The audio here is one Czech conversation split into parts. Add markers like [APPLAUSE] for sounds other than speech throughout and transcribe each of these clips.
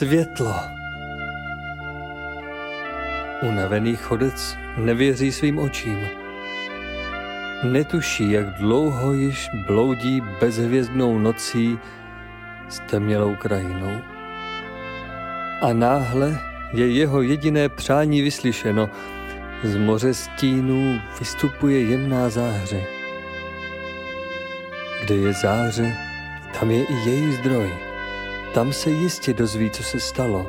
Světlo. Unavený chodec nevěří svým očím. Netuší, jak dlouho již bloudí bezhvězdnou nocí s temnělou krajinou. A náhle je jeho jediné přání vyslyšeno. Z moře stínů vystupuje jemná záře. Kde je záře, tam je i její zdroj. Tam se jistě dozví, co se stalo,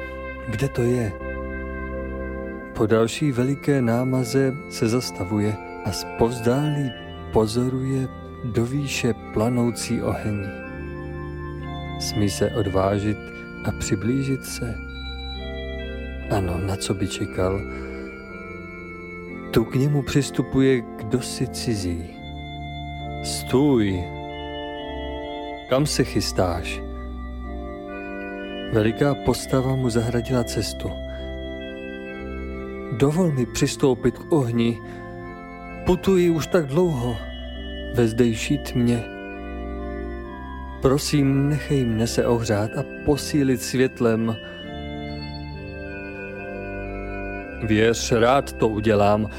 kde to je. Po další veliké námaze se zastavuje a zpovzdálí pozoruje do výše planoucí oheň. Smí se odvážit a přiblížit se. Ano, na co by čekal? Tu k němu přistupuje kdosi cizí. Stůj! Kam se chystáš? Veliká postava mu zahradila cestu. Dovol mi přistoupit k ohni. Putuji už tak dlouho ve zdejší tmě. Prosím, nechej mne se ohřát a posílit světlem. Věř, rád to udělám,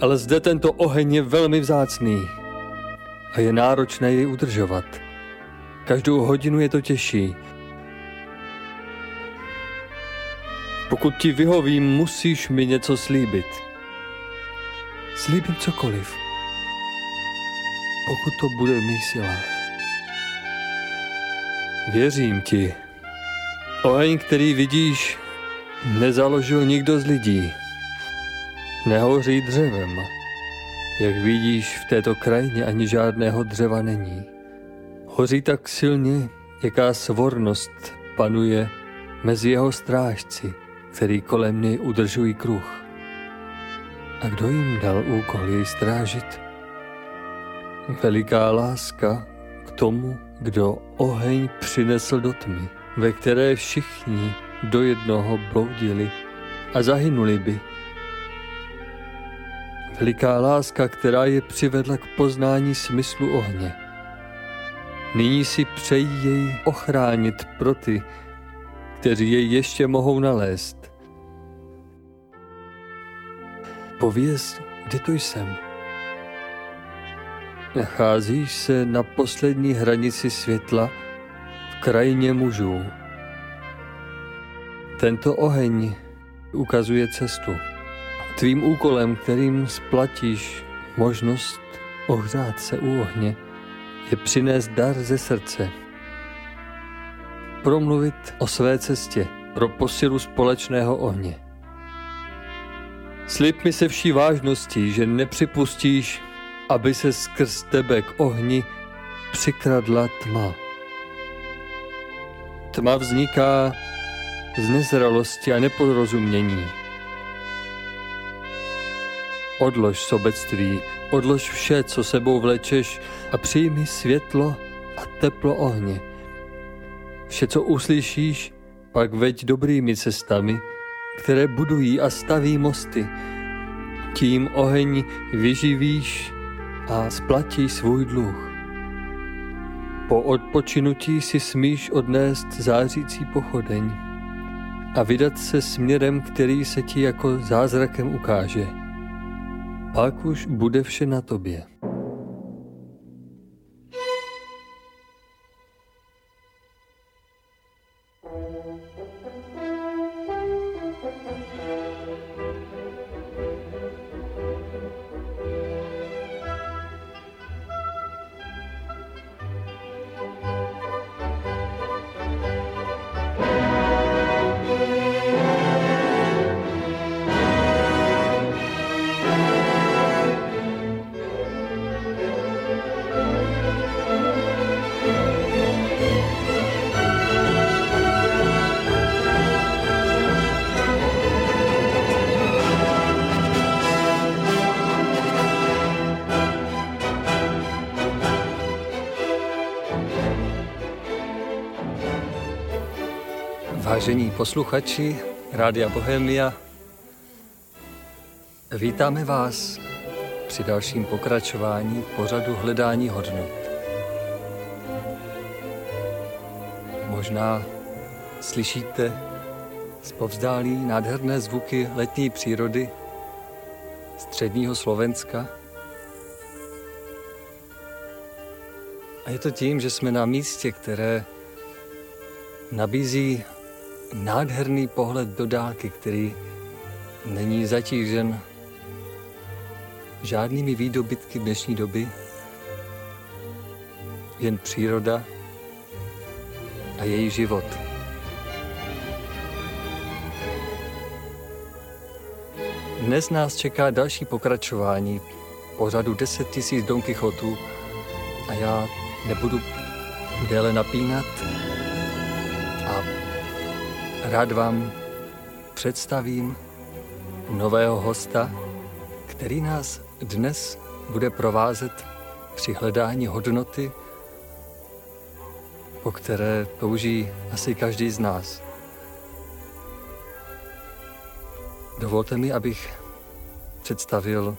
ale zde tento oheň je velmi vzácný a je náročné jej udržovat. Každou hodinu je to těžší. Pokud ti vyhovím, musíš mi něco slíbit. Slíbím cokoliv, pokud to bude v mých silách. Věřím ti. Oheň, který vidíš, nezaložil nikdo z lidí. Nehoří dřevem. Jak vidíš, v této krajině ani žádného dřeva není. Hoří tak silně, jaká svornost panuje mezi jeho strážci který kolem něj udržují kruh. A kdo jim dal úkol jej strážit? Veliká láska k tomu, kdo oheň přinesl do tmy, ve které všichni do jednoho bloudili a zahynuli by. Veliká láska, která je přivedla k poznání smyslu ohně. Nyní si přejí jej ochránit pro ty, kteří jej ještě mohou nalézt. Pověz, kde to jsem. Nacházíš se na poslední hranici světla v krajině mužů. Tento oheň ukazuje cestu. Tvým úkolem, kterým splatíš možnost ohřát se u ohně, je přinést dar ze srdce. Promluvit o své cestě pro posilu společného ohně. Slib mi se vší vážností, že nepřipustíš, aby se skrz tebe k ohni přikradla tma. Tma vzniká z nezralosti a neporozumění. Odlož sobectví, odlož vše, co sebou vlečeš a přijmi světlo a teplo ohně. Vše, co uslyšíš, pak veď dobrými cestami, které budují a staví mosty. Tím oheň vyživíš a splatí svůj dluh. Po odpočinutí si smíš odnést zářící pochodeň a vydat se směrem, který se ti jako zázrakem ukáže. Pak už bude vše na tobě. Vážení posluchači Rádia Bohemia, vítáme vás při dalším pokračování pořadu hledání hodnot. Možná slyšíte Zpovzdálí nádherné zvuky letní přírody středního Slovenska. A je to tím, že jsme na místě, které nabízí nádherný pohled do dálky, který není zatížen žádnými výdobytky dnešní doby, jen příroda a její život. Dnes nás čeká další pokračování pořadu 10 000 Don Quixotů a já nebudu déle napínat a rád vám představím nového hosta, který nás dnes bude provázet při hledání hodnoty, po které touží asi každý z nás. Dovolte mi, abych představil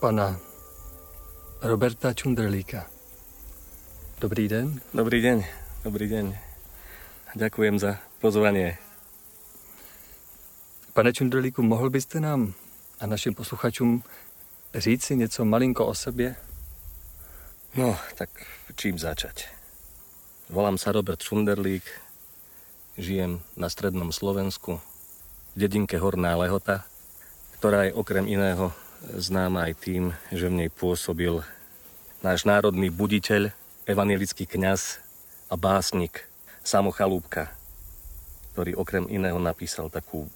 pana Roberta Čundrlíka. Dobrý den. Dobrý den, dobrý den. Ďakujem za pozvání. Pane Čundrlíku, mohl byste nám a našim posluchačům říci něco malinko o sobě? No, tak čím začať? Volám sa Robert Šunderlík, žijem na strednom Slovensku, v dedinke Horná Lehota, ktorá je okrem iného známa aj tým, že v nej pôsobil náš národný buditeľ, evanilický kňaz a básnik Samo Chalúbka, ktorý okrem iného napísal takú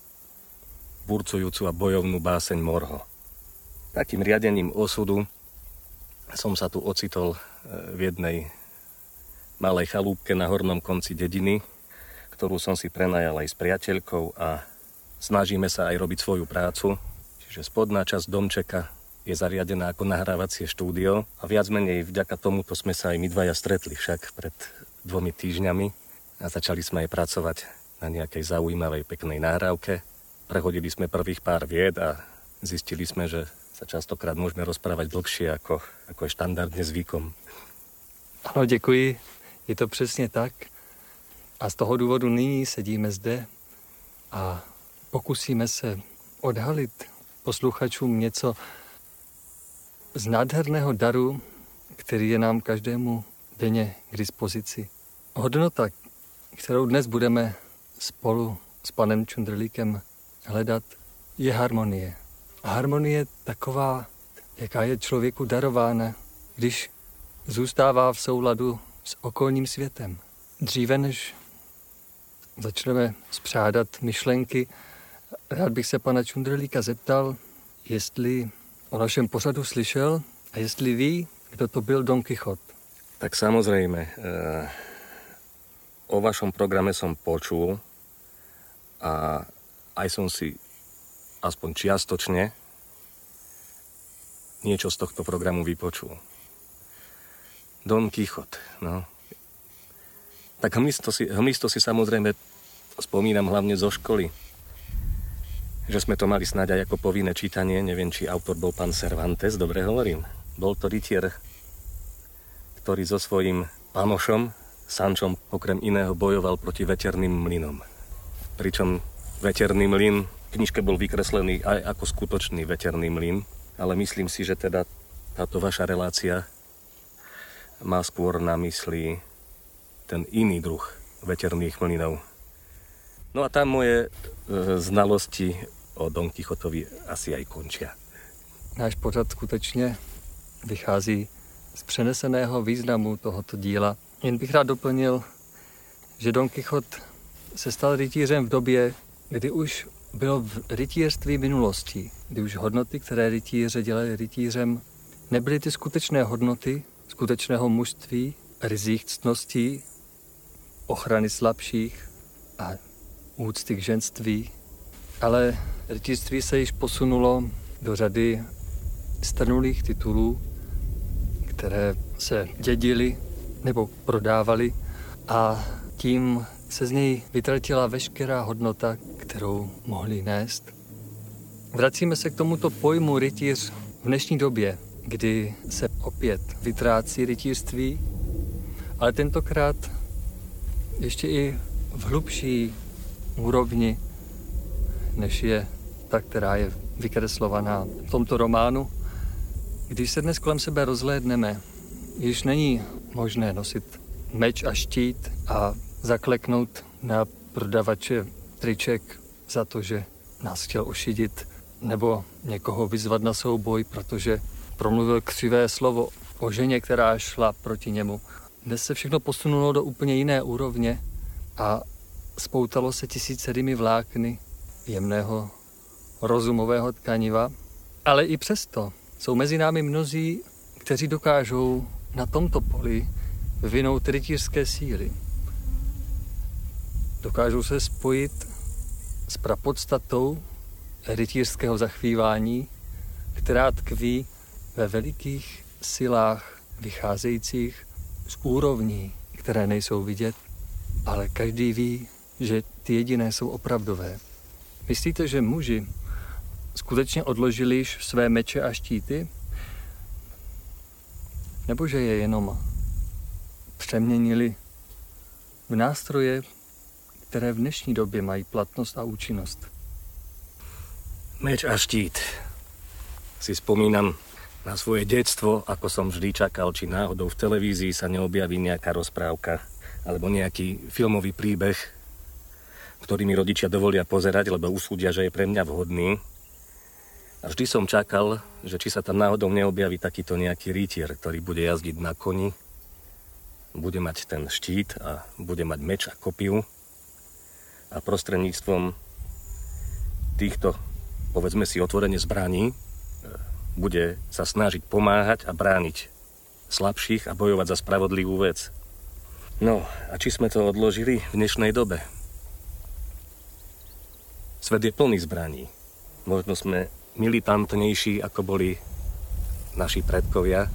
burcujúcu a bojovnú báseň Morho. Takým riadením osudu som sa tu ocitol e, v jednej malej chalúbke na hornom konci dediny, ktorú som si prenajal aj s priateľkou a snažíme sa aj robiť svoju prácu. Čiže spodná časť domčeka je zariadená ako nahrávacie štúdio a viac menej vďaka tomuto sme sa aj my dvaja stretli však pred dvomi týždňami a začali sme aj pracovať na nejakej zaujímavej peknej nahrávke Prehodili sme prvých pár vied a zistili sme, že sa častokrát môžeme rozprávať dlhšie, ako, ako je štandardne zvykom. Ano, děkuji. Je to přesně tak. A z toho důvodu nyní sedíme zde a pokusíme se odhalit posluchačům něco z nádherného daru, který je nám každému denně k dispozici. Hodnota, kterou dnes budeme spolu s panem Čundrlíkem hledat, je harmonie. A harmonie taková, jaká je člověku darována, když zůstává v souladu s okolním světem. Dříve než začneme spřádat myšlenky, rád bych se pana Čundrlíka zeptal, jestli o našem pořadu slyšel a jestli ví, kdo to byl Don Quixote. Tak samozrejme, eh, o vašom programe som počul a aj som si aspoň čiastočne niečo z tohto programu vypočul. Don Quixote, no. Tak hmlisto si, hmlisto si samozrejme spomínam hlavne zo školy, že sme to mali snáď aj ako povinné čítanie. Neviem, či autor bol pán Cervantes, dobre hovorím. Bol to rytier, ktorý so svojím panošom, Sančom, okrem iného bojoval proti veterným mlynom. Pričom veterný mlyn. V knižke bol vykreslený aj ako skutočný veterný mlyn, ale myslím si, že teda táto vaša relácia má skôr na mysli ten iný druh veterných mlynov. No a tam moje e, znalosti o Don Quixotovi asi aj končia. Náš pořad skutečně vychází z přeneseného významu tohoto díla. Jen bych rád doplnil, že Don Quixote se stal rytířem v době, kdy už bylo v rytířství minulosti, kdy už hodnoty, které rytíře dělaly rytířem, nebyly ty skutečné hodnoty skutečného mužství, rizích ctností, ochrany slabších a úcty k ženství, ale rytířství se již posunulo do řady strnulých titulů, které se dědily nebo prodávaly a tím se z něj vytratila veškerá hodnota, kterou mohli nést. Vracíme se k tomuto pojmu rytíř v dnešní době, kdy se opět vytrácí rytířství, ale tentokrát ještě i v hlubší úrovni, než je ta, která je vykreslovaná v tomto románu. Když se dnes kolem sebe rozhlédneme, již není možné nosit meč a štít a zakleknout na prodavače triček za to, že nás chtěl ošidit, nebo někoho vyzvat na souboj, protože promluvil křivé slovo o ženě, která šla proti němu. Dnes se všechno posunulo do úplně jiné úrovně a spoutalo se tisícerými vlákny jemného rozumového tkaniva, ale i přesto jsou mezi námi mnozí, kteří dokážou na tomto poli vyvinout rytířské síly. Dokážou se spojit s prapodstatou rytířského zachvívání, která tkví ve velikých silách vycházejících z úrovní, které nejsou vidět, ale každý ví, že ty jediné jsou opravdové. Myslíte, že muži skutečně odložili své meče a štíty? Nebo že je jenom přeměnili v nástroje, které v dnešní době mají platnost a účinnost? Meč a štít. Si spomínam na svoje detstvo, ako som vždy čakal, či náhodou v televízii sa neobjaví nejaká rozprávka alebo nejaký filmový príbeh, ktorý mi rodičia dovolia pozerať, lebo usúdia, že je pre mňa vhodný. A vždy som čakal, že či sa tam náhodou neobjaví takýto nejaký rytier, ktorý bude jazdiť na koni, bude mať ten štít a bude mať meč a kopiu a prostredníctvom týchto, povedzme si, otvorene zbraní, e, bude sa snažiť pomáhať a brániť slabších a bojovať za spravodlivú vec. No, a či sme to odložili v dnešnej dobe? Svet je plný zbraní. Možno sme militantnejší, ako boli naši predkovia,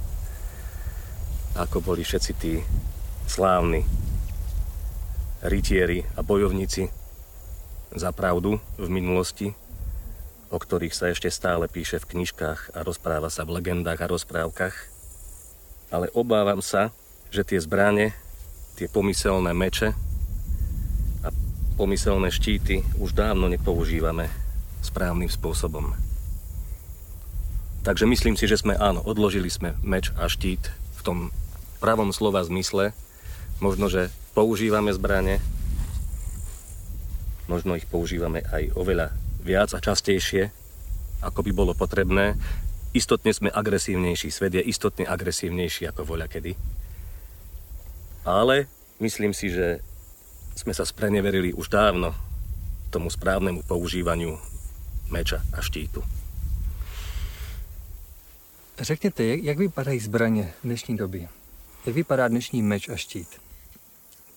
ako boli všetci tí slávni rytieri a bojovníci za pravdu v minulosti, o ktorých sa ešte stále píše v knižkách a rozpráva sa v legendách a rozprávkach. Ale obávam sa, že tie zbranie, tie pomyselné meče, pomyselné štíty už dávno nepoužívame správnym spôsobom. Takže myslím si, že sme áno, odložili sme meč a štít v tom pravom slova zmysle. Možno, že používame zbrane, možno ich používame aj oveľa viac a častejšie, ako by bolo potrebné. Istotne sme agresívnejší, svet je istotne agresívnejší ako voľa kedy. Ale myslím si, že sme sa spreneverili už dávno tomu správnemu používaniu meča a štítu. Řekněte, jak, jak vypadají zbraně v dnešní době? Jak vypadá dnešní meč a štít?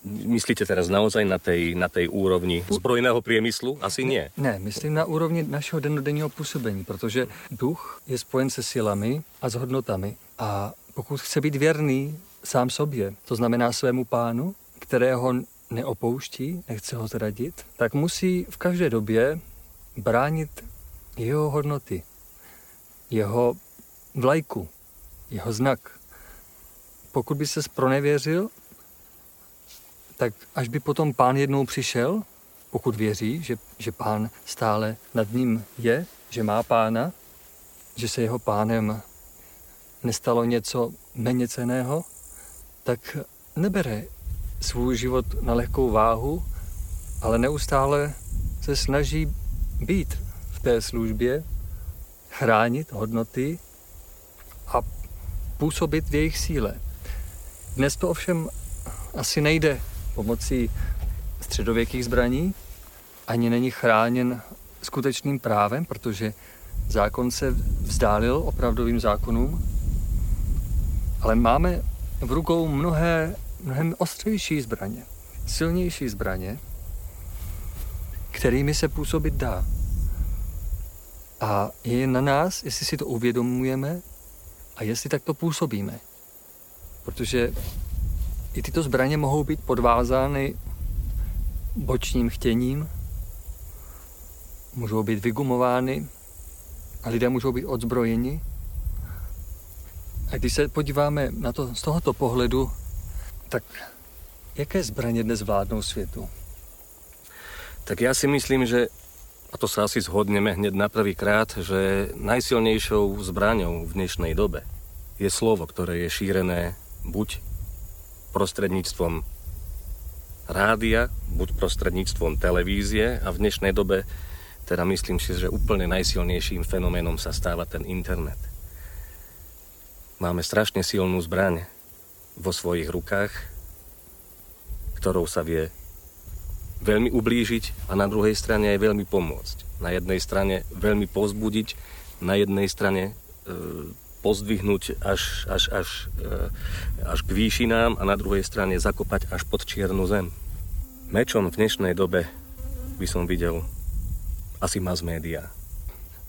Myslíte teraz naozaj na tej, na tej úrovni zbrojného priemyslu? Asi nie. Ne, myslím na úrovni našeho denodenního působení, protože duch je spojen se silami a s hodnotami. A pokud chce být věrný sám sobě, to znamená svému pánu, kterého neopouští, nechce ho zradit, tak musí v každé době bránit jeho hodnoty, jeho vlajku, jeho znak. Pokud by se spronevěřil, tak až by potom pán jednou přišel, pokud věří, že, že pán stále nad ním je, že má pána, že se jeho pánem nestalo něco méně ceného, tak nebere svůj život na lehkou váhu, ale neustále se snaží být v té službě, chránit hodnoty a působit v jejich síle. Dnes to ovšem asi nejde pomocí středověkých zbraní, ani není chráněn skutečným právem, protože zákon se vzdálil opravdovým zákonům, ale máme v rukou mnohé mnohem ostřejší zbraně, silnější zbraně, kterými se působit dá. A je na nás, jestli si to uvědomujeme a jestli takto působíme. Protože i tyto zbraně mohou být podvázány bočním chtěním, můžou být vygumovány a lidé můžou být odzbrojeni. A když se podíváme na to z tohoto pohledu, tak jaké zbraně dnes vládnou světu? Tak ja si myslím, že a to sa asi zhodneme hneď na prvý krát, že najsilnejšou zbraňou v dnešnej dobe je slovo, ktoré je šírené buď prostredníctvom rádia, buď prostredníctvom televízie a v dnešnej dobe teda myslím si, že úplne najsilnejším fenoménom sa stáva ten internet. Máme strašne silnú zbraň vo svojich rukách, ktorou sa vie veľmi ublížiť a na druhej strane aj veľmi pomôcť. Na jednej strane veľmi pozbudiť, na jednej strane e, pozdvihnúť až, až, až, e, až k výšinám a na druhej strane zakopať až pod čiernu zem. Mečom v dnešnej dobe by som videl asi mass media.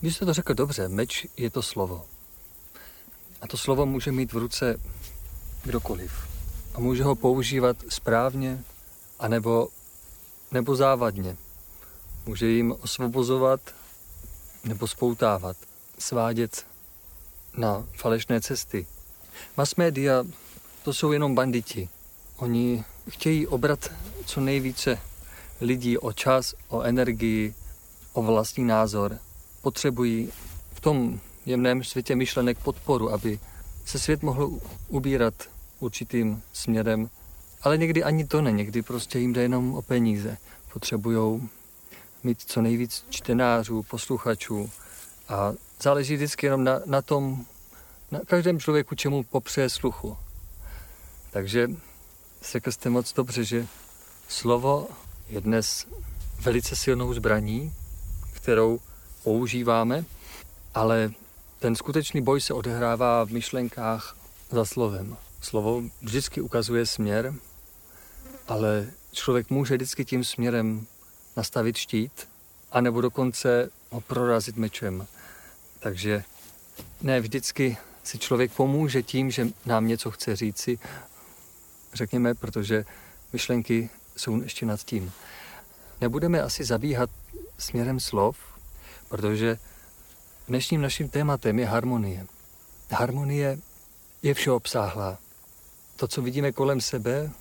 Vy jste to řekl dobře, meč je to slovo. A to slovo může mít v ruce kdokoliv. A může ho používat správně, anebo nebo závadně. Může jim osvobozovat nebo spoutávat, svádět na falešné cesty. Mass media to jsou jenom banditi. Oni chtějí obrat co nejvíce lidí o čas, o energii, o vlastní názor. Potřebují v tom jemném světě myšlenek podporu, aby se svět mohl ubírat určitým směrem, ale někdy ani to ne, někdy prostě jim jde jenom o peníze. Potřebují mít co nejvíc čtenářů, posluchačů a záleží vždycky jenom na, na tom, na každém člověku, čemu popřeje sluchu. Takže řekl jste moc dobře, že slovo je dnes velice silnou zbraní, kterou používáme, ale ten skutečný boj se odehrává v myšlenkách za slovem. Slovo vždycky ukazuje směr, ale člověk může vždycky tím směrem nastavit štít, anebo dokonce ho prorazit mečem. Takže ne vždycky si člověk pomůže tím, že nám něco chce říci, řekněme, protože myšlenky jsou ještě nad tím. Nebudeme asi zabíhat směrem slov, protože dnešním naším tématem je harmonie. Harmonie je všeobsáhlá. To, co vidíme kolem sebe,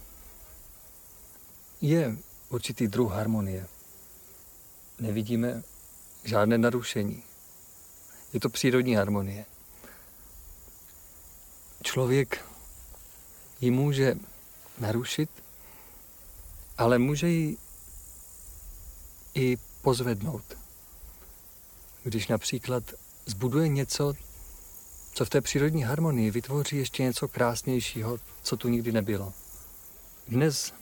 je určitý druh harmonie. Nevidíme žádné narušení. Je to přírodní harmonie. Člověk ji může narušit, ale může ji i pozvednout. Když například zbuduje něco, co v té přírodní harmonii vytvoří ještě něco krásnějšího, co tu nikdy nebylo. Dnes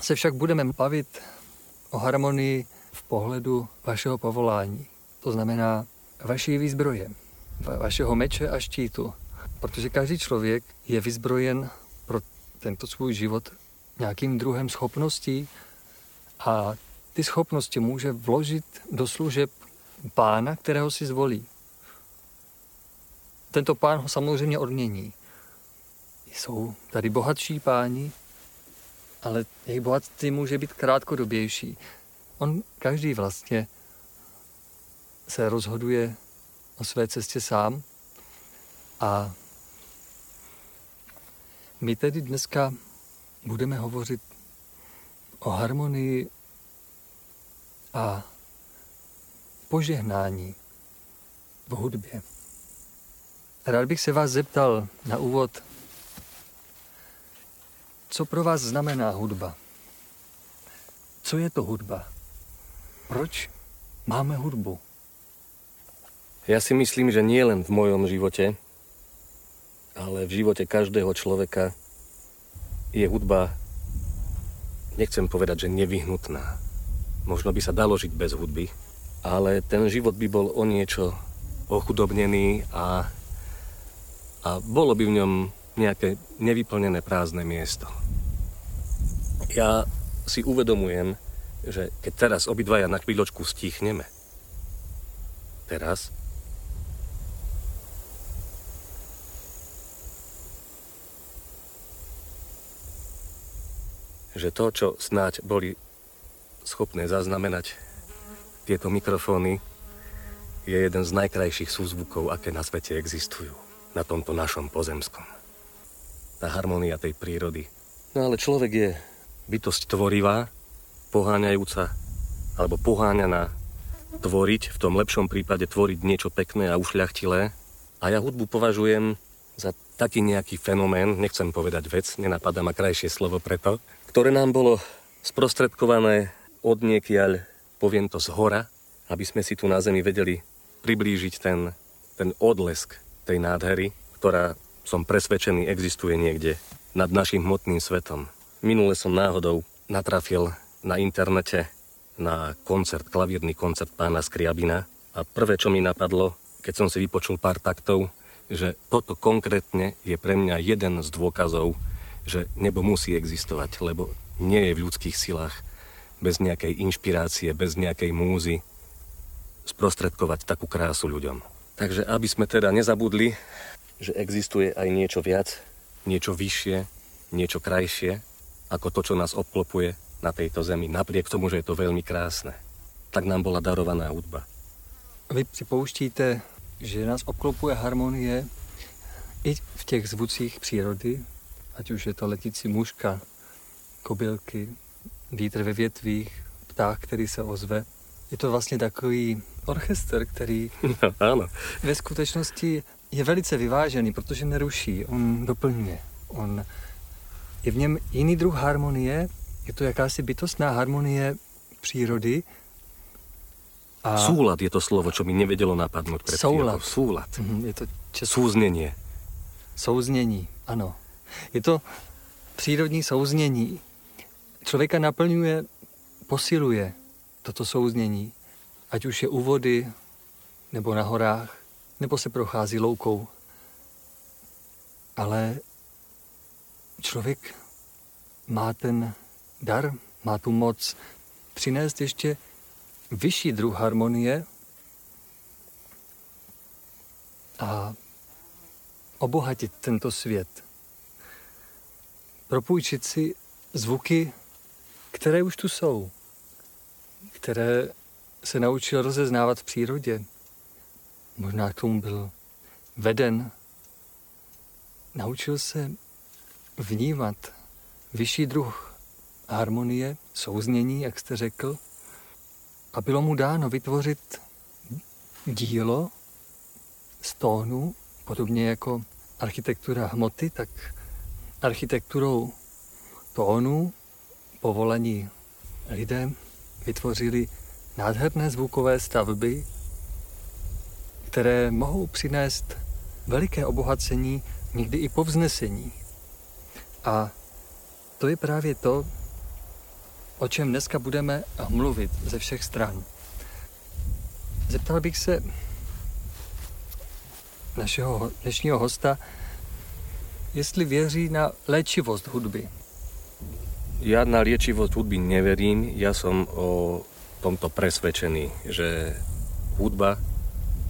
se však budeme bavit o harmonii v pohledu vašeho povolání. To znamená vaší výzbroje, vašeho meče a štítu. Protože každý člověk je vyzbrojen pro tento svůj život nějakým druhem schopností a ty schopnosti může vložit do služeb pána, kterého si zvolí. Tento pán ho samozřejmě odmění. Jsou tady bohatší páni, ale jejich bohatství může být krátkodobější. On každý vlastně se rozhoduje o své cestě sám a my tedy dneska budeme hovořit o harmonii a požehnání v hudbě. Rád bych se vás zeptal na úvod, co pro vás znamená hudba? Co je to hudba? Proč máme hudbu? Ja si myslím, že nie v mojom živote, ale v živote každého človeka je hudba, nechcem povedať, že nevyhnutná. Možno by sa dalo žiť bez hudby, ale ten život by bol o niečo ochudobnený a, a bolo by v ňom nejaké nevyplnené prázdne miesto. Ja si uvedomujem, že keď teraz obidvaja na chvíľočku stichneme, teraz, že to, čo snáď boli schopné zaznamenať tieto mikrofóny, je jeden z najkrajších súzvukov, aké na svete existujú. Na tomto našom pozemskom. Tá harmonia tej prírody. No ale človek je bytosť tvorivá, poháňajúca alebo poháňaná tvoriť, v tom lepšom prípade tvoriť niečo pekné a ušľachtilé. A ja hudbu považujem za taký nejaký fenomén, nechcem povedať vec, nenapadá ma krajšie slovo preto, ktoré nám bolo sprostredkované od niekiaľ, poviem to z hora, aby sme si tu na Zemi vedeli priblížiť ten, ten odlesk tej nádhery, ktorá som presvedčený existuje niekde nad našim hmotným svetom. Minule som náhodou natrafil na internete na koncert, klavírny koncert pána Skriabina a prvé, čo mi napadlo, keď som si vypočul pár taktov, že toto konkrétne je pre mňa jeden z dôkazov, že nebo musí existovať, lebo nie je v ľudských silách bez nejakej inšpirácie, bez nejakej múzy sprostredkovať takú krásu ľuďom. Takže aby sme teda nezabudli, že existuje aj niečo viac, niečo vyššie, niečo krajšie, ako to, čo nás obklopuje na tejto zemi, napriek tomu, že je to veľmi krásne. Tak nám bola darovaná hudba. Vy připouštíte, že nás obklopuje harmonie i v těch zvucích přírody, ať už je to letící mužka, kobylky, vítr ve větvích, pták, který se ozve. Je to vlastně takový orchestr, který no, ano. ve skutečnosti je velice vyvážený, protože neruší, on doplňuje. On, je v něm jiný druh harmonie, je to jakási bytostná harmonie přírody. A Súlad je to slovo, čo mi nevedelo napadnúť pred Soulad. Súlad. Mm-hmm, je to české. Súznenie. Souznění, ano. Je to přírodní souznění. Člověka naplňuje, posiluje toto souznění. Ať už je u vody, nebo na horách, nebo se prochází loukou. Ale člověk má ten dar, má tu moc přinést ještě vyšší druh harmonie a obohatit tento svět. Propůjčit si zvuky, které už tu jsou, které se naučil rozeznávat v přírodě. Možná k tomu byl veden. Naučil se vnímat vyšší druh harmonie, souznění, jak jste řekl, a bylo mu dáno vytvořit dílo z tónu, podobně jako architektura hmoty, tak architekturou tónu povolení lidé vytvořili nádherné zvukové stavby, které mohou přinést veliké obohacení, někdy i povznesení. A to je právě to, o čem dneska budeme mluvit ze všech stran. Zeptal bych se našeho dnešního hosta, jestli věří na léčivost hudby. Ja na liečivosť hudby neverím, ja som o tomto presvedčený, že hudba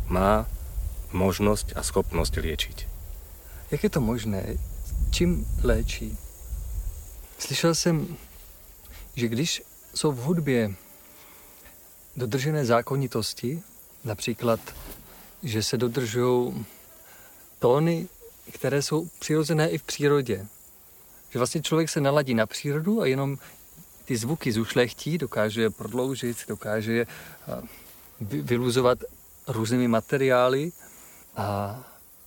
má možnosť a schopnosť liečiť. Jak je to možné? Čím léčí? Slyšel jsem, že když jsou v hudbě dodržené zákonitosti, například, že se dodržují tóny, které jsou přirozené i v přírodě, že vlastně člověk se naladí na přírodu a jenom ty zvuky zušlechtí, dokáže je prodloužit, dokáže je vyluzovat různými materiály a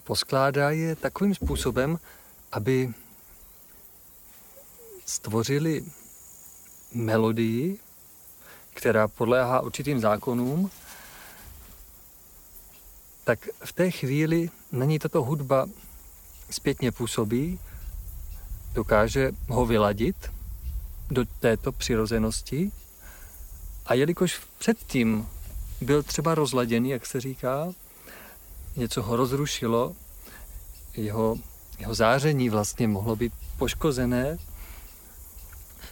poskládá je takovým způsobem, aby stvořili melodii, která podléhá určitým zákonům, tak v té chvíli na ní tato hudba zpětně působí dokáže ho vyladit do této přirozenosti a jelikož předtím byl třeba rozladěný, jak se říká, něco ho rozrušilo, jeho, jeho záření vlastně mohlo být poškozené,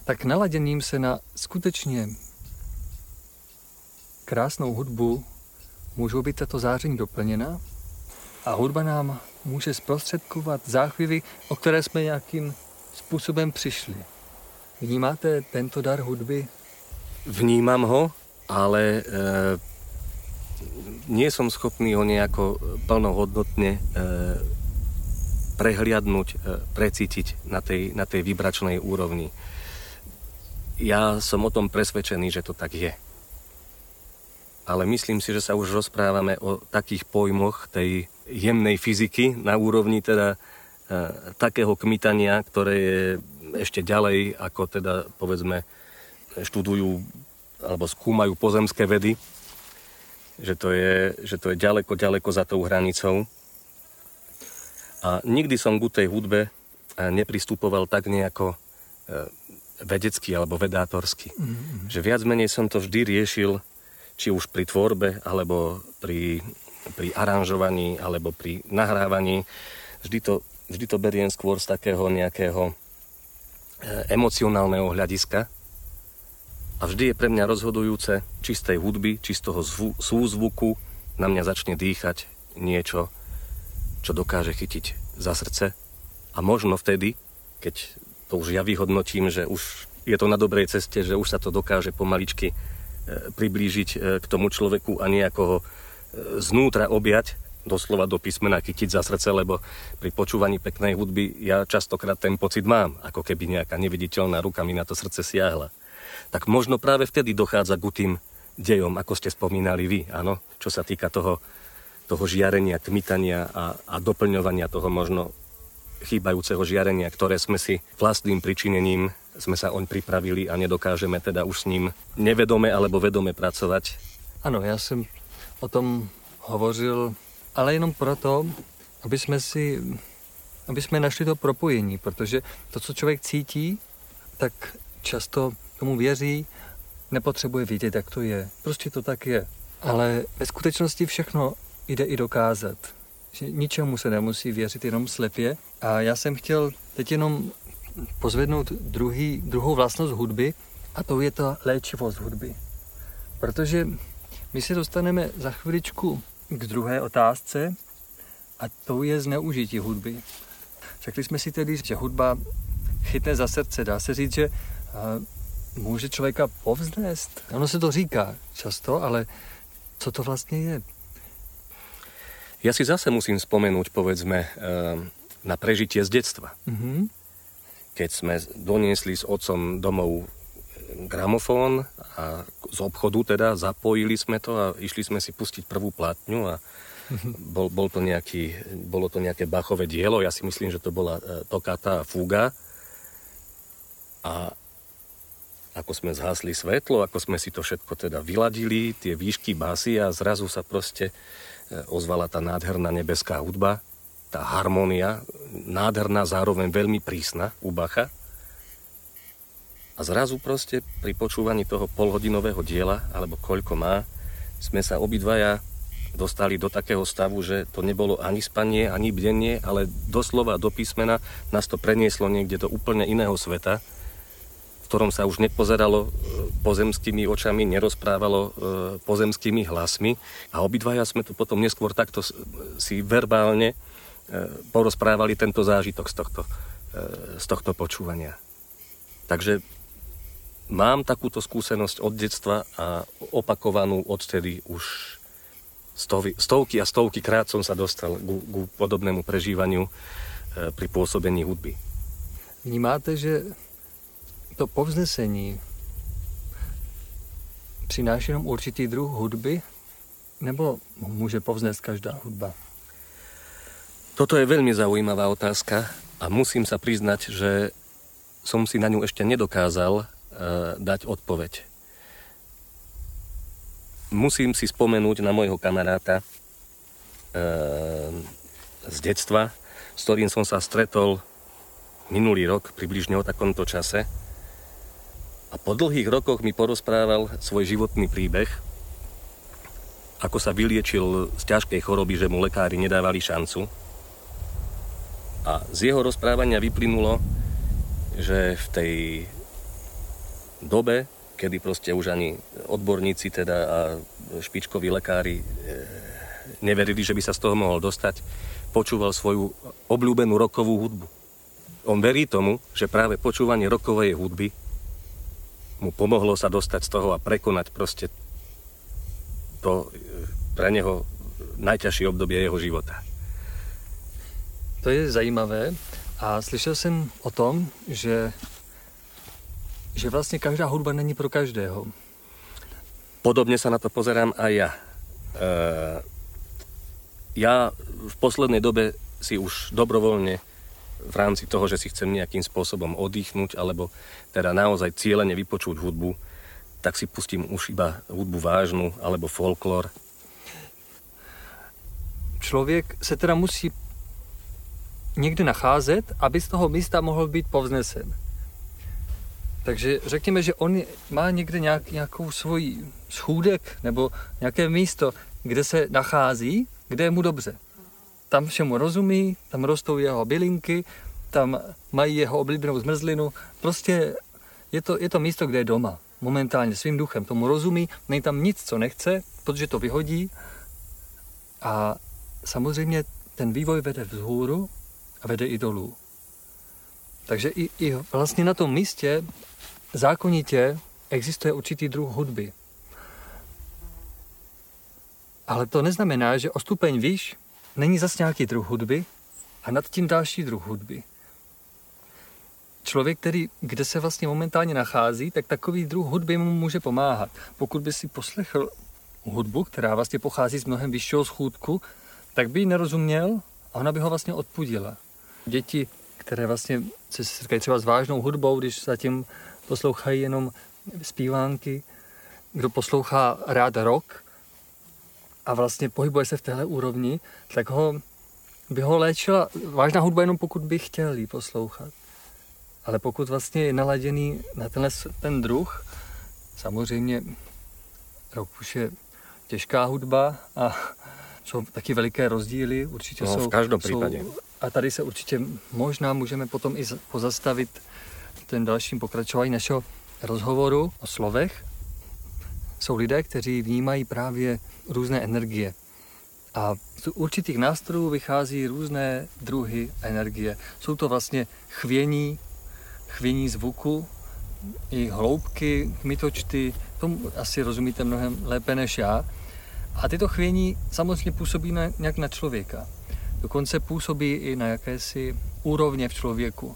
tak naladěním se na skutečně krásnou hudbu můžou být tato záření doplněna a hudba nám může zprostředkovat záchvěvy, o které jsme nějakým způsobem přišli. Vnímáte tento dar hudby? Vnímam ho, ale e, nie som schopný ho nejako plnohodnotne e, prehliadnúť, e, precítiť na tej, na tej vibračnej úrovni. Ja som o tom presvedčený, že to tak je. ale myslím si, že sa už rozprávame o takých pojmoch tej jemnej fyziky na úrovni teda takého kmitania, ktoré je ešte ďalej, ako teda povedzme študujú alebo skúmajú pozemské vedy, že to je, že to je ďaleko, ďaleko za tou hranicou. A nikdy som ku tej hudbe e, nepristupoval tak nejako e, vedecky alebo vedátorsky. Mm-hmm. Že viac menej som to vždy riešil či už pri tvorbe, alebo pri, pri aranžovaní, alebo pri nahrávaní. Vždy to, vždy to beriem skôr z takého nejakého e, emocionálneho hľadiska. A vždy je pre mňa rozhodujúce, či z tej hudby, či z toho zvu, súzvuku na mňa začne dýchať niečo, čo dokáže chytiť za srdce. A možno vtedy, keď to už ja vyhodnotím, že už je to na dobrej ceste, že už sa to dokáže pomaličky priblížiť e, k tomu človeku a nejako ho e, znútra objať, doslova do písmena chytiť za srdce, lebo pri počúvaní peknej hudby ja častokrát ten pocit mám, ako keby nejaká neviditeľná ruka mi na to srdce siahla. Tak možno práve vtedy dochádza k tým dejom, ako ste spomínali vy, áno, čo sa týka toho, toho žiarenia, kmitania a, a doplňovania toho možno chýbajúceho žiarenia, ktoré sme si vlastným pričinením sme sa oň pripravili a nedokážeme teda už s ním nevedome alebo vedome pracovať. Ano, já jsem o tom hovořil, ale jenom proto, aby jsme si, aby jsme našli to propojení, protože to, co člověk cítí, tak často tomu věří, nepotřebuje vidět, jak to je. Prostě to tak je. Ale ve skutečnosti všechno jde i dokázat. Že ničemu se nemusí věřit jenom slepě. A já jsem chtěl teď jenom pozvednout druhý, druhou vlastnost hudby a to je ta léčivost hudby. Protože my se dostaneme za chviličku k druhé otázce a to je zneužití hudby. Řekli jsme si tedy, že hudba chytne za srdce. Dá se říct, že může člověka povznést. Ono se to říká často, ale co to vlastně je? Ja si zase musím spomenúť, povedzme, na prežitie z detstva. Mm-hmm keď sme doniesli s otcom domov gramofón a z obchodu teda zapojili sme to a išli sme si pustiť prvú platňu a bol, bol to nejaký, bolo to nejaké Bachové dielo, ja si myslím, že to bola e, tokata a fuga a ako sme zhasli svetlo, ako sme si to všetko teda vyladili, tie výšky basy a zrazu sa proste e, ozvala tá nádherná nebeská hudba tá harmónia, nádherná, zároveň veľmi prísna u Bacha. A zrazu proste pri počúvaní toho polhodinového diela, alebo koľko má, sme sa obidvaja dostali do takého stavu, že to nebolo ani spanie, ani bdenie, ale doslova do písmena nás to prenieslo niekde do úplne iného sveta, v ktorom sa už nepozeralo e, pozemskými očami, nerozprávalo e, pozemskými hlasmi a obidvaja sme to potom neskôr takto si verbálne E, porozprávali tento zážitok z tohto, z tohto počúvania. Takže mám takúto skúsenosť od detstva a opakovanú odtedy už stovy, stovky a stovky krát som sa dostal ku, ku podobnému prežívaniu e, pri pôsobení hudby. Vnímáte, že to povznesení přináší jenom určitý druh hudby, nebo může povznést každá hudba? Toto je veľmi zaujímavá otázka a musím sa priznať, že som si na ňu ešte nedokázal dať odpoveď. Musím si spomenúť na môjho kamaráta uh, z detstva, s ktorým som sa stretol minulý rok, približne o takomto čase. A po dlhých rokoch mi porozprával svoj životný príbeh, ako sa vyliečil z ťažkej choroby, že mu lekári nedávali šancu a z jeho rozprávania vyplynulo, že v tej dobe, kedy proste už ani odborníci teda a špičkoví lekári e, neverili, že by sa z toho mohol dostať, počúval svoju obľúbenú rokovú hudbu. On verí tomu, že práve počúvanie rokovej hudby mu pomohlo sa dostať z toho a prekonať proste to e, pre neho najťažšie obdobie jeho života. To je zajímavé a slyšel jsem o tom, že, že vlastně každá hudba není pro každého. podobne sa na to pozerám aj ja. E, ja v poslednej dobe si už dobrovoľne v rámci toho, že si chcem nejakým spôsobom oddychnúť alebo teda naozaj cieľene vypočuť hudbu, tak si pustím už iba hudbu vážnu alebo folklor. Člověk se teda musí někde nacházet, aby z toho místa mohl být povznesen. Takže řekněme, že on má někde nějak, nějakou svoji schůdek nebo nějaké místo, kde se nachází, kde je mu dobře. Tam všemu rozumí, tam rostou jeho bylinky, tam mají jeho oblíbenou zmrzlinu. Prostě je to, je to místo, kde je doma. Momentálně svým duchem tomu rozumí, není tam nic, co nechce, protože to vyhodí. A samozřejmě ten vývoj vede vzhůru a vede i dolů. Takže i, i vlastně na tom místě zákonitě existuje určitý druh hudby. Ale to neznamená, že o stupeň výš není zase nějaký druh hudby a nad tím další druh hudby. Člověk, který, kde se vlastně momentálně nachází, tak takový druh hudby mu může pomáhat. Pokud by si poslechl hudbu, která vlastně pochází z mnohem vyššího schůdku, tak by ji nerozuměl a ona by ho vlastně odpudila. Děti, které vlastně se setkají třeba s vážnou hudbou, když zatím poslouchají jenom zpívánky, kdo poslouchá rád rock a vlastně pohybuje se v téhle úrovni, tak ho, by ho léčila vážná hudba jenom pokud by chtěl ji poslouchat. Ale pokud vlastně je naladěný na tenhle, ten druh, samozřejmě rock už je těžká hudba a jsou taky veliké rozdíly. Určitě no, jsou, v každém případě. Jsou, a tady se určitě možná můžeme potom i pozastavit ten dalším pokračování našeho rozhovoru o slovech. Jsou lidé, kteří vnímají právě různé energie. A z určitých nástrojů vychází různé druhy energie. Jsou to vlastně chvění, chvění zvuku, i hloubky, kmitočty, tomu asi rozumíte mnohem lépe než já. A tyto chvění samozřejmě působí na, nějak na člověka. Dokonce působí i na jakési úrovně v člověku.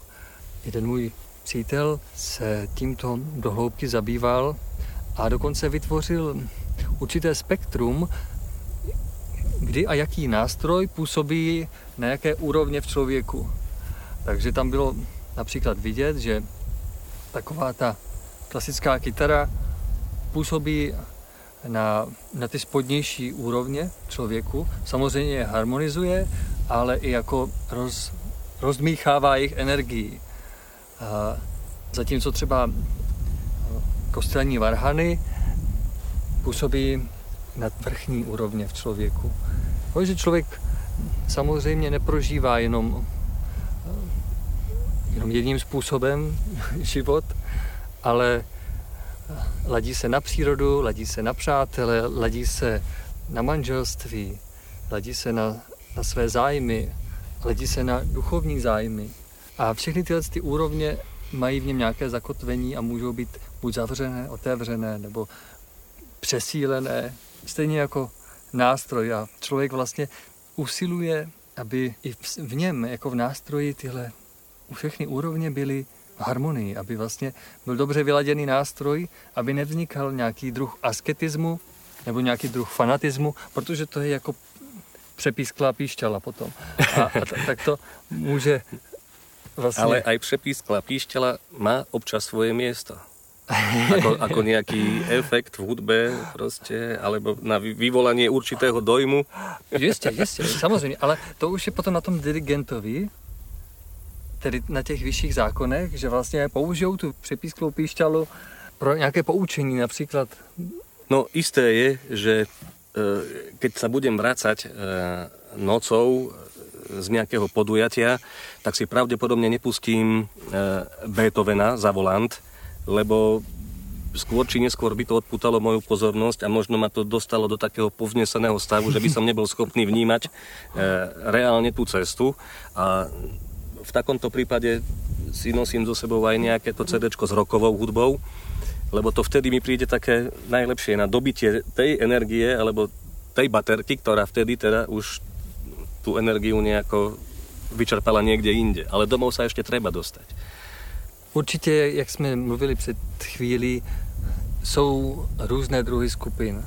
Jeden můj přítel se tímto dohloubky zabýval a dokonce vytvořil určité spektrum, kdy a jaký nástroj působí na jaké úrovně v člověku. Takže tam bylo například vidět, že taková ta klasická kytara působí na, na ty spodnější úrovně člověku. Samozřejmě je harmonizuje, ale i jako roz, rozmíchává jejich energii. Zatímco třeba kostelní varhany působí na vrchní úrovně v člověku. že člověk samozřejmě neprožívá jenom, jenom jedním způsobem [LAUGHS] život, ale ladí se na přírodu, ladí se na přátele, ladí se na manželství, ladí se na, na své zájmy, ladí se na duchovní zájmy. A všechny tyhle ty úrovně mají v něm nějaké zakotvení a můžou být buď zavřené, otevřené nebo přesílené, stejně jako nástroj. A člověk vlastně usiluje, aby i v něm, jako v nástroji, tyhle všechny úrovně byly v harmonii, aby vlastně byl dobře vyladěný nástroj, aby nevznikal nějaký druh asketismu nebo nějaký druh fanatismu, protože to je jako přepísklá píšťala potom. A, a tak to může vlastně... Ale aj přepísklá píšťala má občas svoje miesto. ako, ako nejaký efekt v hudbe proste, alebo na vyvolanie určitého dojmu. Jistě, jistě, samozřejmě, ale to už je potom na tom dirigentovi, tedy na těch vyšších zákonech, že vlastně použijou tu přepísklou píšťalu pro nějaké poučení například. No isté je, že keď sa budem vracať e, nocou z nejakého podujatia, tak si pravdepodobne nepustím Beethovena za volant, lebo skôr či neskôr by to odputalo moju pozornosť a možno ma to dostalo do takého povzneseného stavu, že by som nebol schopný vnímať reálne tú cestu. A v takomto prípade si nosím so sebou aj nejaké to CD s rokovou hudbou, lebo to vtedy mi príde také najlepšie na dobitie tej energie alebo tej baterky, ktorá vtedy teda už tú energiu nejako vyčerpala někde jinde. Ale domov sa ešte treba dostať. Určitě, jak jsme mluvili před chvílí, jsou různé druhy skupin.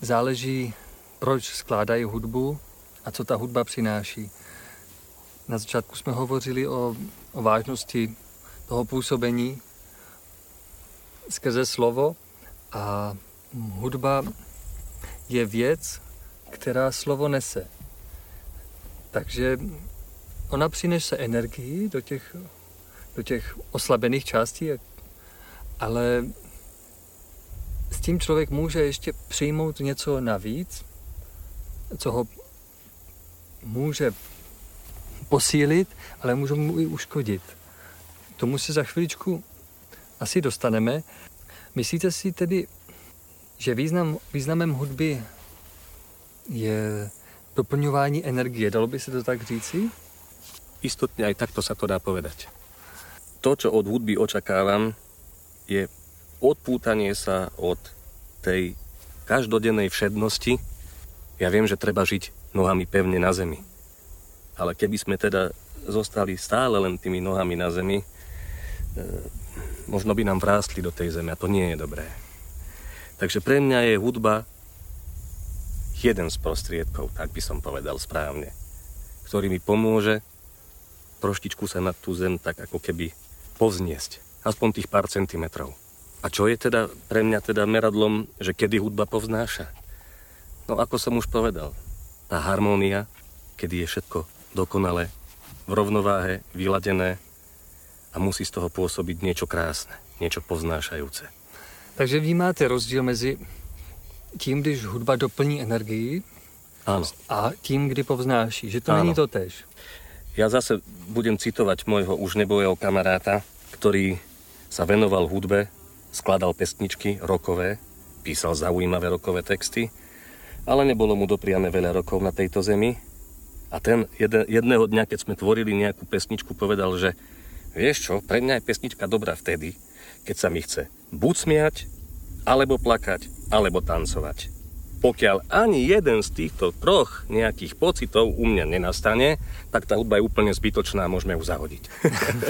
Záleží, proč skládají hudbu a co ta hudba přináší. Na začátku jsme hovořili o, o vážnosti toho působení skrze slovo a hudba je věc, která slovo nese. Takže ona přinese energii do těch, do těch oslabených částí, ale s tím člověk může ještě přijmout něco navíc, co ho může posílit, ale může mu i uškodit. Tomu se za chviličku asi dostaneme. Myslíte si tedy, že význam, významem hudby je doplňování energie. Dalo by se to tak říci? Istotne aj takto sa to dá povedať. To, čo od hudby očakávam, je odpútanie sa od tej každodennej všednosti. Ja viem, že treba žiť nohami pevne na zemi. Ale keby sme teda zostali stále len tými nohami na zemi, e, možno by nám vrástli do tej zeme a to nie je dobré. Takže pre mňa je hudba jeden z prostriedkov, tak by som povedal správne, ktorý mi pomôže troštičku sa na tú zem tak ako keby povzniesť. Aspoň tých pár centimetrov. A čo je teda pre mňa teda meradlom, že kedy hudba povznáša? No ako som už povedal, tá harmónia, kedy je všetko dokonale, v rovnováhe, vyladené a musí z toho pôsobiť niečo krásne, niečo povznášajúce. Takže vnímáte rozdíl mezi tím, když hudba doplní energii Áno. a tím, kdy povznáší, že to Áno. není to tež. Ja zase budem citovať môjho už nebojého kamaráta, ktorý sa venoval hudbe, skladal pesničky rokové, písal zaujímavé rokové texty, ale nebolo mu dopriame veľa rokov na tejto zemi. A ten jedného dňa, keď sme tvorili nejakú pesničku, povedal, že vieš čo, pre mňa je pesnička dobrá vtedy, keď sa mi chce buď smiať, alebo plakať, alebo tancovať. Pokiaľ ani jeden z týchto troch nejakých pocitov u mňa nenastane, tak tá hudba je úplne zbytočná a môžeme ju zahodiť.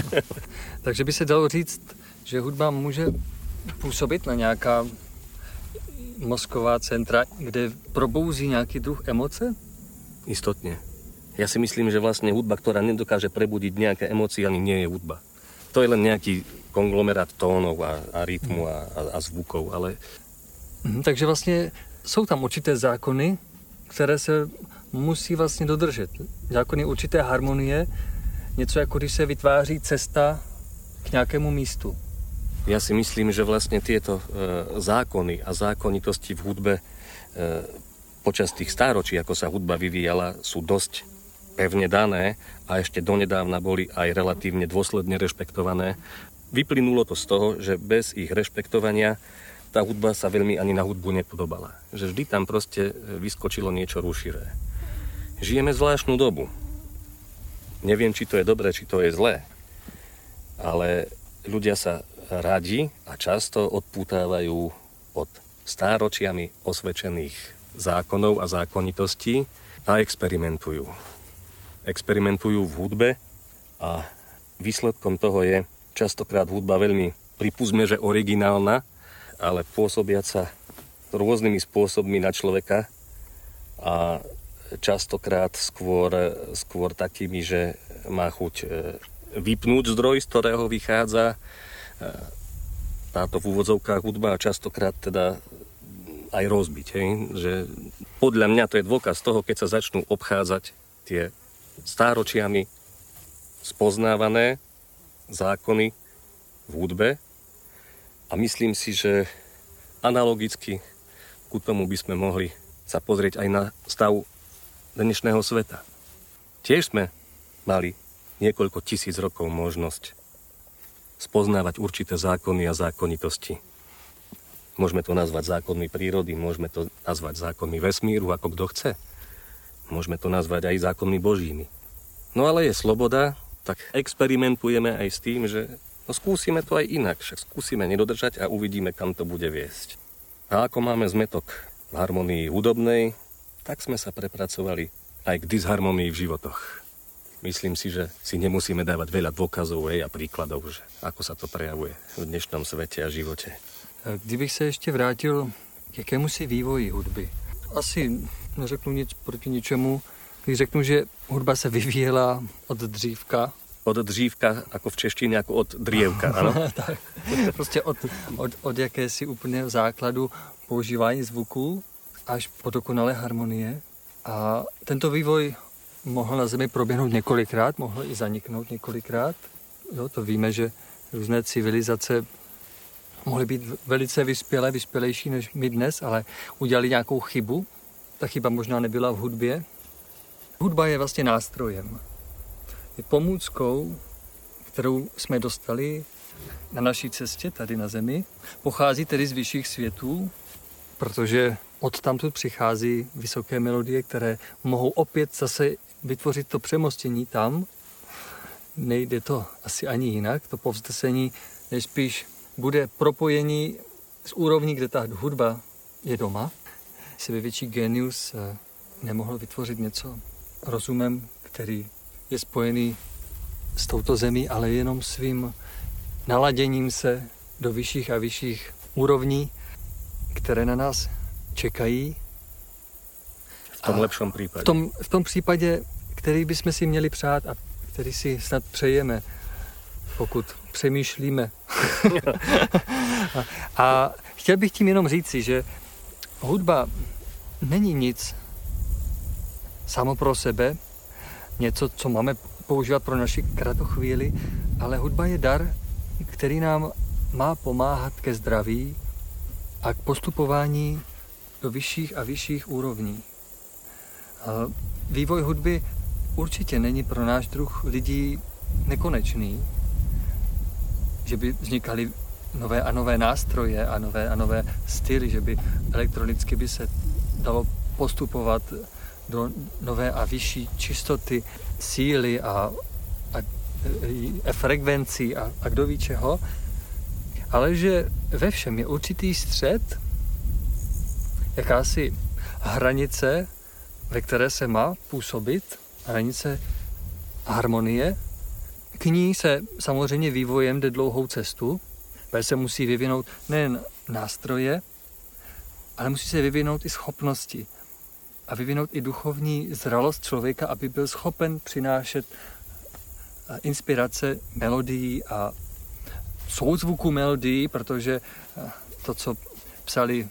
[LAUGHS] Takže by se dalo říct, že hudba může působit na nějaká mozková centra, kde probouzí nějaký druh emoce? Istotne. Ja si myslím, že vlastne hudba, ktorá nedokáže prebudiť nejaké emócie, ani nie je hudba. To je len nejaký konglomerát tónov a, a rytmu a, a, a zvukov, ale Mhm, takže vlastně jsou tam určité zákony, které se musí vlastně dodržet. Zákony určité harmonie, něco jako když se vytváří cesta k nějakému místu. ja si myslím, že vlastne tieto e, zákony a zákonitosti v hudbe e, počas tých stáročí, ako sa hudba vyvíjala, sú dosť pevne dané a ešte donedávna boli aj relatívne dôsledne rešpektované. Vyplynulo to z toho, že bez ich rešpektovania tá hudba sa veľmi ani na hudbu nepodobala. Že vždy tam proste vyskočilo niečo rušivé. Žijeme zvláštnu dobu. Neviem, či to je dobré, či to je zlé, ale ľudia sa radi a často odpútávajú od stáročiami osvedčených zákonov a zákonitostí a experimentujú. Experimentujú v hudbe a výsledkom toho je častokrát hudba veľmi, pripúzme, že originálna, ale pôsobiaca rôznymi spôsobmi na človeka a častokrát skôr, skôr takými, že má chuť e, vypnúť zdroj, z ktorého vychádza e, táto v úvodzovkách hudba a častokrát teda aj rozbiť. Hej? Že podľa mňa to je dôkaz toho, keď sa začnú obchádzať tie stáročiami spoznávané zákony v hudbe a myslím si, že analogicky ku tomu by sme mohli sa pozrieť aj na stav dnešného sveta. Tiež sme mali niekoľko tisíc rokov možnosť spoznávať určité zákony a zákonitosti. Môžeme to nazvať zákonmi prírody, môžeme to nazvať zákonmi vesmíru, ako kto chce. Môžeme to nazvať aj zákonmi božími. No ale je sloboda, tak experimentujeme aj s tým, že no skúsime to aj inak, však skúsime nedodržať a uvidíme, kam to bude viesť. A ako máme zmetok v harmonii hudobnej, tak sme sa prepracovali aj k disharmonii v životoch. Myslím si, že si nemusíme dávať veľa dôkazov a príkladov, že ako sa to prejavuje v dnešnom svete a živote. Kdybych se ještě vrátil k jakému si vývoji hudby. Asi neřeknu nic proti ničemu, když řeknu, že hudba se vyvíjela od dřívka. Od dřívka, jako v češtině, jako od dřívka, [LAUGHS] ano? tak, prostě od, od, od jakési úplně základu používání zvuků až po dokonalé harmonie. A tento vývoj mohl na Zemi proběhnout několikrát, mohl i zaniknout několikrát. Jo, to víme, že různé civilizace mohly být velice vyspělé, vyspělejší než my dnes, ale udělali nějakou chybu. Ta chyba možná nebyla v hudbě. Hudba je vlastně nástrojem. Je pomůckou, kterou jsme dostali na naší cestě tady na Zemi. Pochází tedy z vyšších světů, protože od tamtud přichází vysoké melodie, které mohou opět zase vytvořit to přemostění tam. Nejde to asi ani jinak, to povzdesení nejspíš bude propojení z úrovní, kde ta hudba je doma. větší genius eh, nemohl vytvořit něco rozumem, který je spojený s touto zemí, ale jenom svým naladěním se do vyšších a vyšších úrovní, které na nás čekají. V tom a lepším případě. V tom, v tom případě, který bychom si měli přát a který si snad přejeme, pokud přemýšlíme. A, chtěl bych tím jenom říci, že hudba není nic samo pro sebe, něco, co máme používat pro naši kratochvíli, ale hudba je dar, který nám má pomáhat ke zdraví a k postupování do vyšších a vyšších úrovní. Vývoj hudby určitě není pro náš druh lidí nekonečný, že by vznikaly nové a nové nástroje a nové a nové styly, že by elektronicky by se dalo postupovat do nové a vyšší čistoty síly a, a, a frekvencí a, a kdo ví čeho, ale že ve všem je určitý střed, jakási hranice, ve které se má působit, hranice harmonie. K ní se samozřejmě vývojem jde dlouhou cestu, protože se musí vyvinout nejen nástroje, ale musí se vyvinout i schopnosti. A vyvinout i duchovní zralost člověka, aby byl schopen přinášet eh, inspirace melodií a souzvuku melodií, protože eh, to, co psali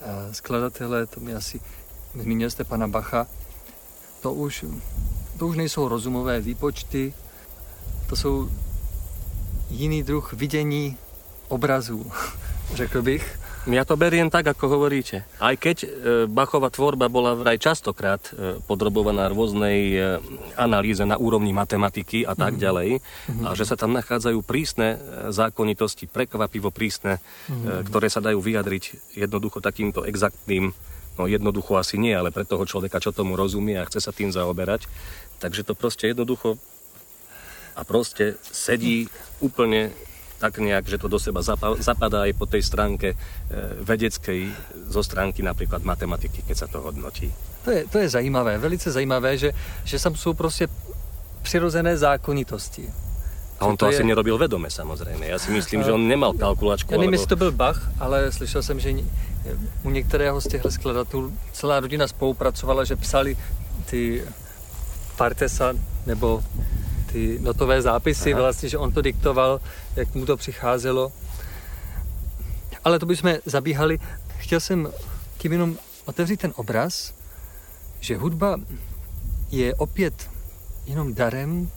eh, skladatelé, to mi asi zmínil jste pana Bacha, to už, to už nejsou rozumové výpočty, to jsou jiný druh vidění obrazů, [LAUGHS] řekl bych. Ja to beriem tak, ako hovoríte. Aj keď e, Bachova tvorba bola vraj častokrát e, podrobovaná rôznej e, analýze na úrovni matematiky a tak ďalej, mm-hmm. a že sa tam nachádzajú prísne zákonitosti, prekvapivo prísne, mm-hmm. ktoré sa dajú vyjadriť jednoducho takýmto exaktným, no jednoducho asi nie, ale pre toho človeka, čo tomu rozumie a chce sa tým zaoberať. Takže to proste jednoducho a proste sedí úplne tak nejak, že to do seba zapadá aj po tej stránke e, vedeckej, zo stránky napríklad matematiky, keď sa to hodnotí. To je, to je zajímavé, velice zajímavé, že, že tam jsou prostě přirozené zákonitosti. A on to, to asi je... nerobil vedome samozřejmě. Já si myslím, že on nemal kalkulačku. Já nevím, alebo... jestli to byl Bach, ale slyšel jsem, že u některého z těchto skladatelů celá rodina spolupracovala, že psali ty partesa nebo ty notové zápisy, Aha. vlastně, že on to diktoval, jak mu to přicházelo. Ale to bychom zabíhali. Chtěl jsem tím jenom otevřít ten obraz, že hudba je opět jenom darem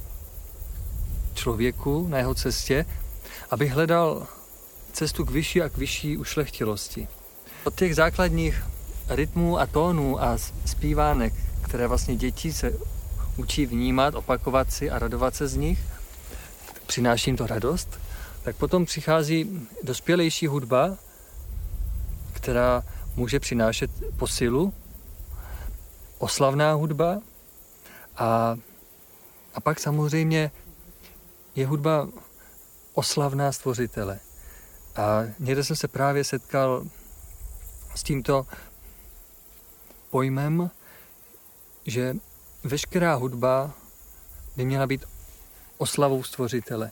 člověku na jeho cestě, aby hledal cestu k vyšší a k vyšší ušlechtilosti. Od těch základních rytmů a tónů a zpívánek, které vlastně děti se učí vnímat, opakovat si a radovat se z nich, přináší jim to radost, tak potom přichází dospělejší hudba, která může přinášet posilu, oslavná hudba a, a pak samozřejmě je hudba oslavná stvořitele. A někde jsem se právě setkal s tímto pojmem, že veškerá hudba by měla být oslavou stvořitele.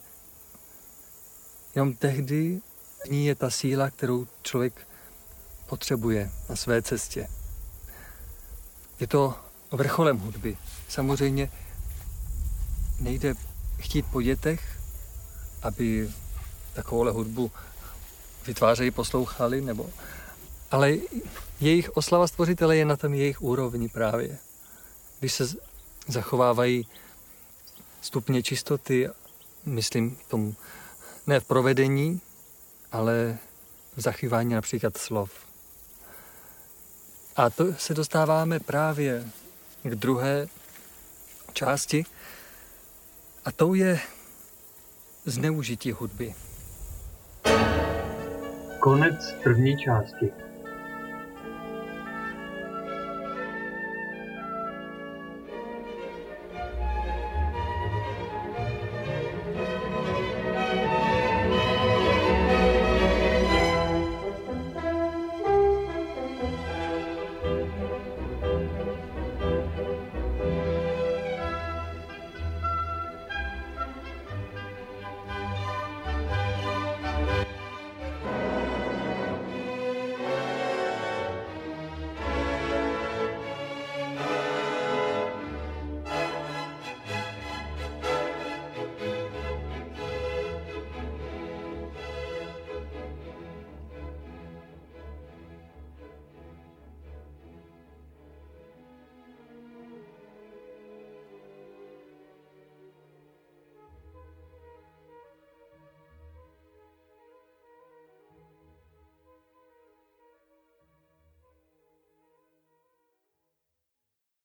Jenom tehdy V ní je ta síla, kterou člověk potřebuje na své cestě. Je to vrcholem hudby. Samozřejmě nejde chtít po dětech, aby takovouhle hudbu vytvářejí, poslouchali, nebo... Ale jejich oslava stvořitele je na tom jejich úrovni právě. Když se zachovávají stupně čistoty, myslím tomu ne v provedení, ale v zachyvání například slov. A to se dostáváme právě k druhé části, a tou je zneužití hudby. Konec první části.